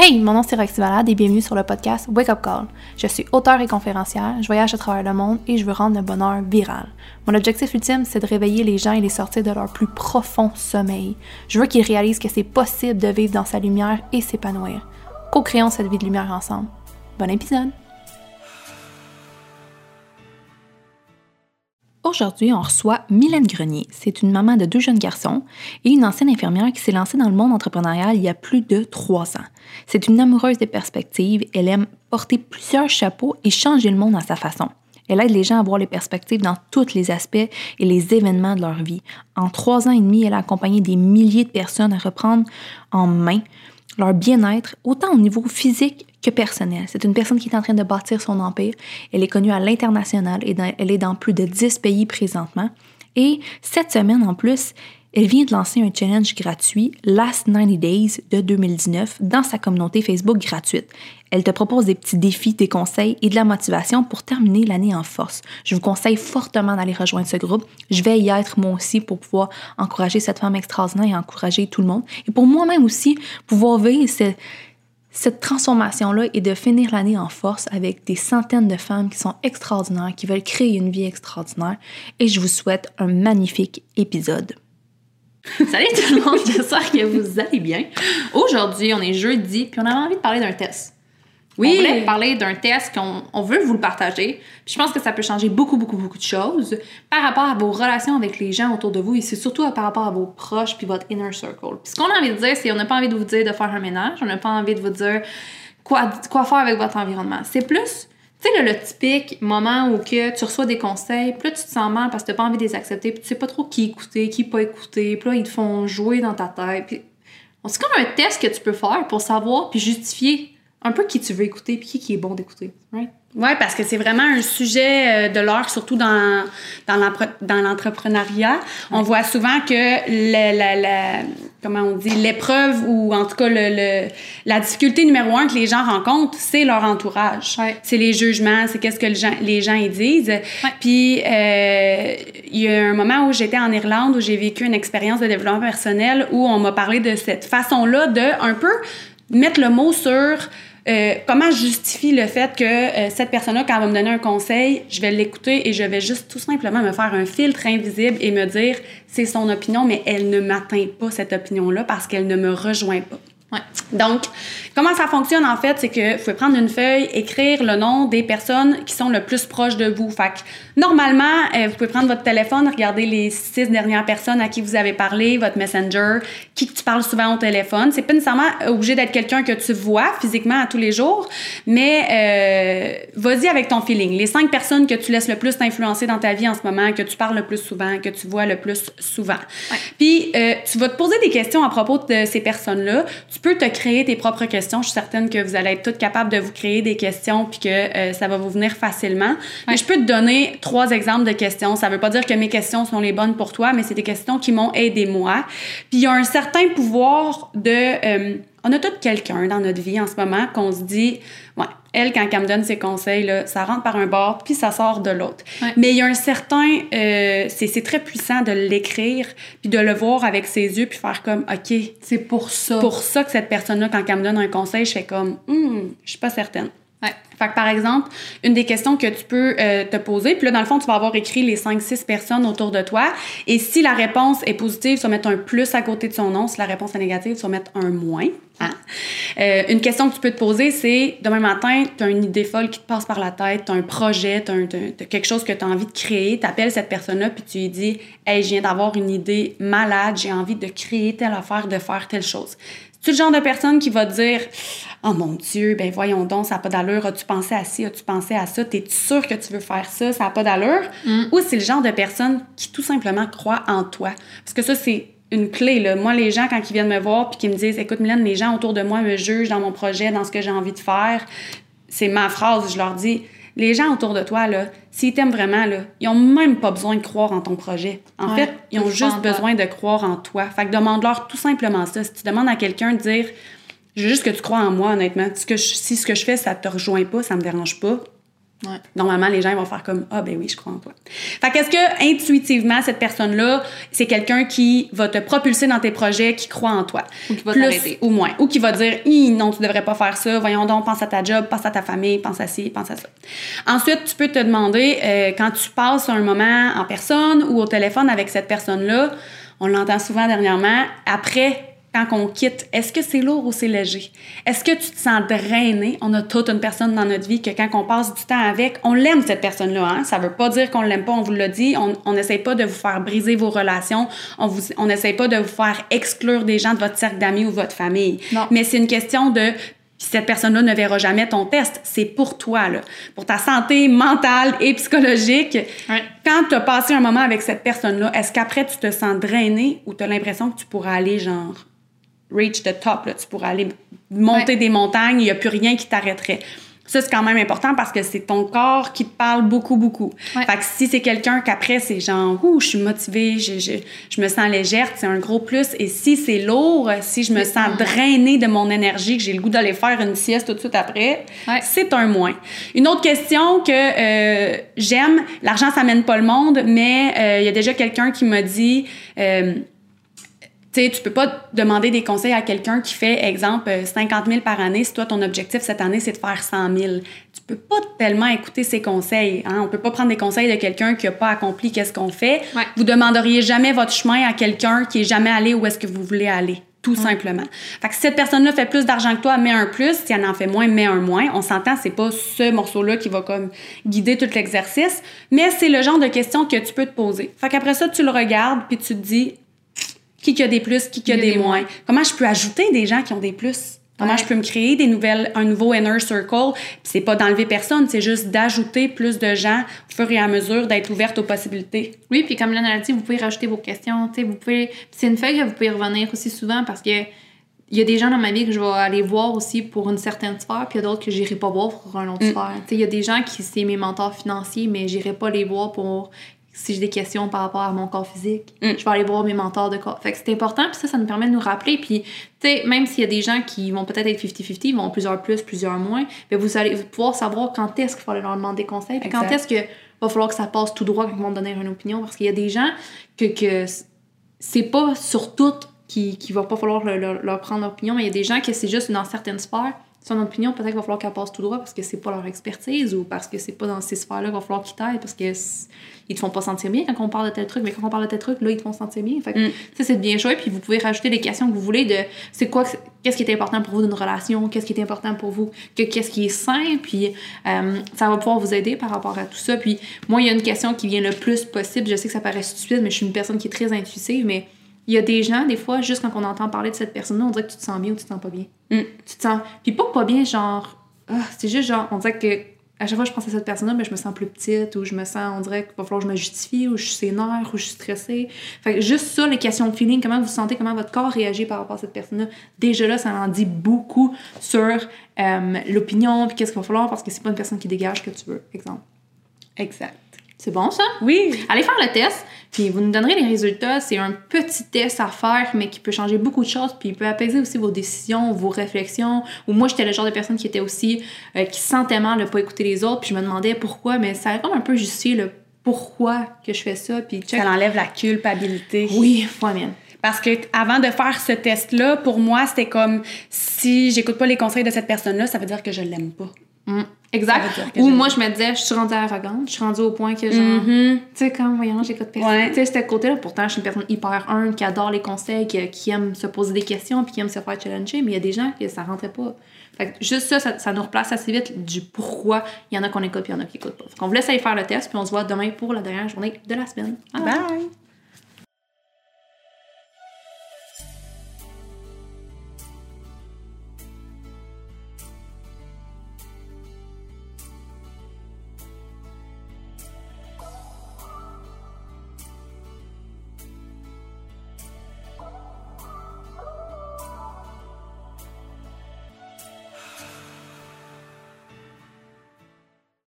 Hey, mon nom c'est Roxy Valade et bienvenue sur le podcast Wake Up Call. Je suis auteur et conférencière, je voyage à travers le monde et je veux rendre le bonheur viral. Mon objectif ultime, c'est de réveiller les gens et les sortir de leur plus profond sommeil. Je veux qu'ils réalisent que c'est possible de vivre dans sa lumière et s'épanouir. Co-créons cette vie de lumière ensemble. Bon épisode! Aujourd'hui, on reçoit Mylène Grenier. C'est une maman de deux jeunes garçons et une ancienne infirmière qui s'est lancée dans le monde entrepreneurial il y a plus de trois ans. C'est une amoureuse des perspectives. Elle aime porter plusieurs chapeaux et changer le monde à sa façon. Elle aide les gens à voir les perspectives dans tous les aspects et les événements de leur vie. En trois ans et demi, elle a accompagné des milliers de personnes à reprendre en main leur bien-être, autant au niveau physique que personnel. C'est une personne qui est en train de bâtir son empire. Elle est connue à l'international et elle est dans plus de 10 pays présentement. Et cette semaine, en plus, elle vient de lancer un challenge gratuit, Last 90 Days de 2019, dans sa communauté Facebook gratuite. Elle te propose des petits défis, des conseils et de la motivation pour terminer l'année en force. Je vous conseille fortement d'aller rejoindre ce groupe. Je vais y être moi aussi pour pouvoir encourager cette femme extraordinaire et encourager tout le monde. Et pour moi-même aussi, pouvoir vivre cette, cette transformation-là et de finir l'année en force avec des centaines de femmes qui sont extraordinaires, qui veulent créer une vie extraordinaire. Et je vous souhaite un magnifique épisode. Salut tout le monde, j'espère que vous allez bien. Aujourd'hui, on est jeudi, puis on a envie de parler d'un test. Oui. On voulait parler d'un test qu'on on veut vous le partager. Puis je pense que ça peut changer beaucoup, beaucoup, beaucoup de choses par rapport à vos relations avec les gens autour de vous et c'est surtout par rapport à vos proches puis votre inner circle. Puis ce qu'on a envie de dire, c'est on n'a pas envie de vous dire de faire un ménage, on n'a pas envie de vous dire quoi, quoi faire avec votre environnement. C'est plus, tu sais, le, typique moment où que tu reçois des conseils, puis là, tu te sens mal parce que tu pas envie de les accepter, puis tu sais pas trop qui écouter, qui pas écouter, puis là, ils te font jouer dans ta tête. Puis c'est comme un test que tu peux faire pour savoir puis justifier un peu qui tu veux écouter puis qui, qui est bon d'écouter. Right? Oui, parce que c'est vraiment un sujet euh, de l'heure, surtout dans, dans l'entrepreneuriat. On voit souvent que la, la, la comment on dit, l'épreuve ou en tout cas le, la difficulté numéro un que les gens rencontrent, c'est leur entourage. C'est les jugements, c'est qu'est-ce que les gens, les gens y disent. Puis, euh, il y a un moment où j'étais en Irlande où j'ai vécu une expérience de développement personnel où on m'a parlé de cette façon-là de un peu mettre le mot sur euh, comment je justifie le fait que euh, cette personne-là, quand elle va me donner un conseil, je vais l'écouter et je vais juste tout simplement me faire un filtre invisible et me dire c'est son opinion, mais elle ne m'atteint pas cette opinion-là parce qu'elle ne me rejoint pas. Ouais. Donc, comment ça fonctionne en fait, c'est que vous pouvez prendre une feuille, écrire le nom des personnes qui sont le plus proches de vous. Fait que, normalement, euh, vous pouvez prendre votre téléphone, regarder les six dernières personnes à qui vous avez parlé, votre messenger, qui tu parles souvent au téléphone. C'est pas nécessairement obligé d'être quelqu'un que tu vois physiquement à tous les jours, mais euh, vas-y avec ton feeling. Les cinq personnes que tu laisses le plus t'influencer dans ta vie en ce moment, que tu parles le plus souvent, que tu vois le plus souvent. Puis, euh, tu vas te poser des questions à propos de ces personnes-là tu peux te créer tes propres questions. Je suis certaine que vous allez être toutes capables de vous créer des questions puis que euh, ça va vous venir facilement. Mais je peux te donner trois exemples de questions. Ça veut pas dire que mes questions sont les bonnes pour toi, mais c'est des questions qui m'ont aidé moi. Puis il y a un certain pouvoir de... Euh, on a tout quelqu'un dans notre vie en ce moment qu'on se dit, ouais, elle, quand elle me donne ses conseils, là, ça rentre par un bord, puis ça sort de l'autre. Mais il y a un certain... Euh, c'est très puissant de l'écrire, puis de le voir avec ses yeux, puis faire comme, OK. C'est pour ça. pour ça que cette personne-là, quand elle me donne un conseil, je fais comme, hum, je suis pas certaine. Ouais. Fait que par exemple, une des questions que tu peux euh, te poser, puis là, dans le fond, tu vas avoir écrit les 5-6 personnes autour de toi. Et si la réponse est positive, tu vas mettre un plus à côté de son nom. Si la réponse est négative, tu vas mettre un moins. Hein? Euh, une question que tu peux te poser, c'est demain matin, tu as une idée folle qui te passe par la tête, tu as un projet, tu as, quelque chose que tu as envie de créer, tu appelles cette personne-là, puis tu lui dis Hey, je viens d'avoir une idée malade, j'ai envie de créer telle affaire, de faire telle chose. C'est le genre de personne qui va dire Oh mon Dieu, ben voyons donc, ça n'a pas d'allure. As-tu pensé à ci? As-tu pensé à ça? T'es sûr que tu veux faire ça? Ça n'a pas d'allure? Mm. Ou c'est le genre de personne qui tout simplement croit en toi. Parce que ça, c'est une clé. Là. Moi, les gens, quand ils viennent me voir puis qu'ils me disent Écoute, Mylène, les gens autour de moi me jugent dans mon projet, dans ce que j'ai envie de faire, c'est ma phrase. Je leur dis les gens autour de toi, là, s'ils t'aiment vraiment, là, ils ont même pas besoin de croire en ton projet. En fait, ils ont juste besoin de croire en toi. Fait que demande-leur tout simplement ça. Si tu demandes à quelqu'un de dire « Je veux juste que tu crois en moi, honnêtement. Si ce que je, si ce que je fais, ça te rejoint pas, ça me dérange pas. » Normalement, les gens vont faire comme Ah, ben oui, je crois en toi. Fait qu'est-ce que intuitivement, cette personne-là, c'est quelqu'un qui va te propulser dans tes projets, qui croit en toi? Ou qui va t'arrêter. ou moins. Ou qui va dire non, tu devrais pas faire ça. Voyons donc, pense à ta job, pense à ta famille, pense à ci, pense à ça. Ensuite, tu peux te demander, euh, quand tu passes un moment en personne ou au téléphone avec cette personne-là, on l'entend souvent dernièrement, après quand on quitte, est-ce que c'est lourd ou c'est léger? Est-ce que tu te sens drainé? On a toute une personne dans notre vie que quand on passe du temps avec, on l'aime cette personne-là. Hein? Ça veut pas dire qu'on l'aime pas, on vous l'a dit. On n'essaye pas de vous faire briser vos relations. On vous, on n'essaye pas de vous faire exclure des gens de votre cercle d'amis ou votre famille. Non. Mais c'est une question de cette personne-là ne verra jamais ton test. C'est pour toi, là, pour ta santé mentale et psychologique. Ouais. Quand tu as passé un moment avec cette personne-là, est-ce qu'après tu te sens drainé ou tu as l'impression que tu pourras aller genre reach the top, là, tu pourras aller monter Ouais. des montagnes, il n'y a plus rien qui t'arrêterait. Ça, c'est quand même important parce que c'est ton corps qui te parle beaucoup, beaucoup. Ouais. Fait que si c'est quelqu'un qu'après, c'est genre, ouh, je suis motivée, je, je, je me sens légère, c'est un gros plus. Et si c'est lourd, si je me sens drainée de mon énergie, que j'ai le goût d'aller faire une sieste tout de suite après, Ouais. c'est un moins. Une autre question que euh, j'aime, l'argent, ça mène pas le monde, mais euh, il y a déjà quelqu'un qui m'a dit... euh, sais, tu peux pas demander des conseils à quelqu'un qui fait, exemple, euh, 50 000 par année. Si toi, ton objectif cette année, c'est de faire 100 000, tu peux pas tellement écouter ses conseils. Hein? On peut pas prendre des conseils de quelqu'un qui a pas accompli qu'est-ce qu'on fait. Ouais. Vous demanderiez jamais votre chemin à quelqu'un qui est jamais allé où est-ce que vous voulez aller. Tout simplement. Fait que si cette personne-là fait plus d'argent que toi, mets un plus. Si elle en fait moins, mets un moins. On s'entend, c'est pas ce morceau-là qui va comme guider tout l'exercice, mais c'est le genre de questions que tu peux te poser. Fait qu'après ça, tu le regardes puis tu te dis, qui qui a des plus, qui qui a des, des moins? moins. Comment je peux ajouter des gens qui ont des plus? Comment Ouais. je peux me créer des nouvelles, un nouveau inner circle? Puis c'est pas d'enlever personne, c'est juste d'ajouter plus de gens au fur et à mesure, d'être ouverte aux possibilités. Oui, puis comme Lynn a dit, vous pouvez rajouter vos questions. Vous pouvez... C'est une feuille que vous pouvez revenir aussi souvent parce que il y a des gens dans ma vie que je vais aller voir aussi pour une certaine sphère, puis il y a d'autres que j'irai pas voir pour un autre Mm. sphère. Il y a des gens qui, c'est mes mentors financiers, mais j'irai pas les voir pour si j'ai des questions par rapport à mon corps physique. Mm. Je vais aller voir mes mentors de corps. Fait que c'est important, puis ça, ça nous permet de nous rappeler. Puis, tu sais, même s'il y a des gens qui vont peut-être être 50-50, ils vont plusieurs plus, plusieurs moins, mais vous allez pouvoir savoir quand est-ce qu'il faut aller leur demander conseil, puis quand est-ce que va falloir que ça passe tout droit quand ils vont donner une opinion, parce qu'il y a des gens que, que c'est pas sur toutes qui, qui va pas falloir le- le- leur prendre opinion, mais il y a des gens que c'est juste dans certaines sphères. Son opinion, peut-être qu'il va falloir qu'elle passe tout droit parce que c'est pas leur expertise ou parce que c'est pas dans ces sphères-là qu'il va falloir qu'ils t'aident parce que c- ils te font pas sentir bien quand on parle de tel truc, mais quand on parle de tel truc, là, ils te font sentir bien. Fait que, Mm. ça, c'est bien chouette. Puis vous pouvez rajouter les questions que vous voulez de c'est quoi, qu'est-ce qui est important pour vous d'une relation, qu'est-ce qui est important pour vous, que, qu'est-ce qui est sain, puis euh, ça va pouvoir vous aider par rapport à tout ça. Puis moi, il y a une question qui vient le plus possible. Je sais que ça paraît stupide, mais je suis une personne qui est très intuitive, mais il y a des gens, des fois, juste quand on entend parler de cette personne-là, on dirait que tu te sens bien ou tu te sens pas bien. Mm. Tu te sens. Puis pas pas bien, genre. ah, c'est juste genre, on dirait que à chaque fois que je pense à cette personne-là, ben, je me sens plus petite ou je me sens, on dirait qu'il va falloir que je me justifie ou je suis sénère ou je suis stressée. Fait que juste ça, les questions de feeling, comment vous vous sentez, comment votre corps réagit par rapport à cette personne-là, déjà là, ça en dit beaucoup sur euh, l'opinion puis qu'est-ce qu'il va falloir parce que c'est pas une personne qui dégage que tu veux, exemple. Exact. C'est bon ça? Oui. Allez faire le test, puis vous nous donnerez les résultats. C'est un petit test à faire, mais qui peut changer beaucoup de choses, puis il peut apaiser aussi vos décisions, vos réflexions. Ou moi, j'étais le genre de personne qui était aussi, euh, qui sentait mal de pas écouter les autres, puis je me demandais pourquoi, mais ça a comme un peu justifié le pourquoi que je fais ça, puis check. Ça enlève la culpabilité. Oui, foi mienne. Parce que avant de faire ce test-là, pour moi, c'était comme si j'écoute pas les conseils de cette personne-là, ça veut dire que je l'aime pas. Mm, Exact. Ou moi, je me disais, je suis rendue arrogante, je suis rendue au point que genre. Mhm. Tu sais, comme, voyons, j'écoute personne. Ouais. Tu sais, c'était côté-là. Pourtant, je suis une personne hyper humble, qui adore les conseils, qui, qui aime se poser des questions, puis qui aime se faire challenger, mais il y a des gens que ça rentrait pas. Fait que juste ça, ça, ça nous replace assez vite du pourquoi il y en a qu'on écoute, puis il y en a qui écoutent pas. Fait qu'on vous laisse aller faire le test, puis on se voit demain pour la dernière journée de la semaine. Bye bye. Bye!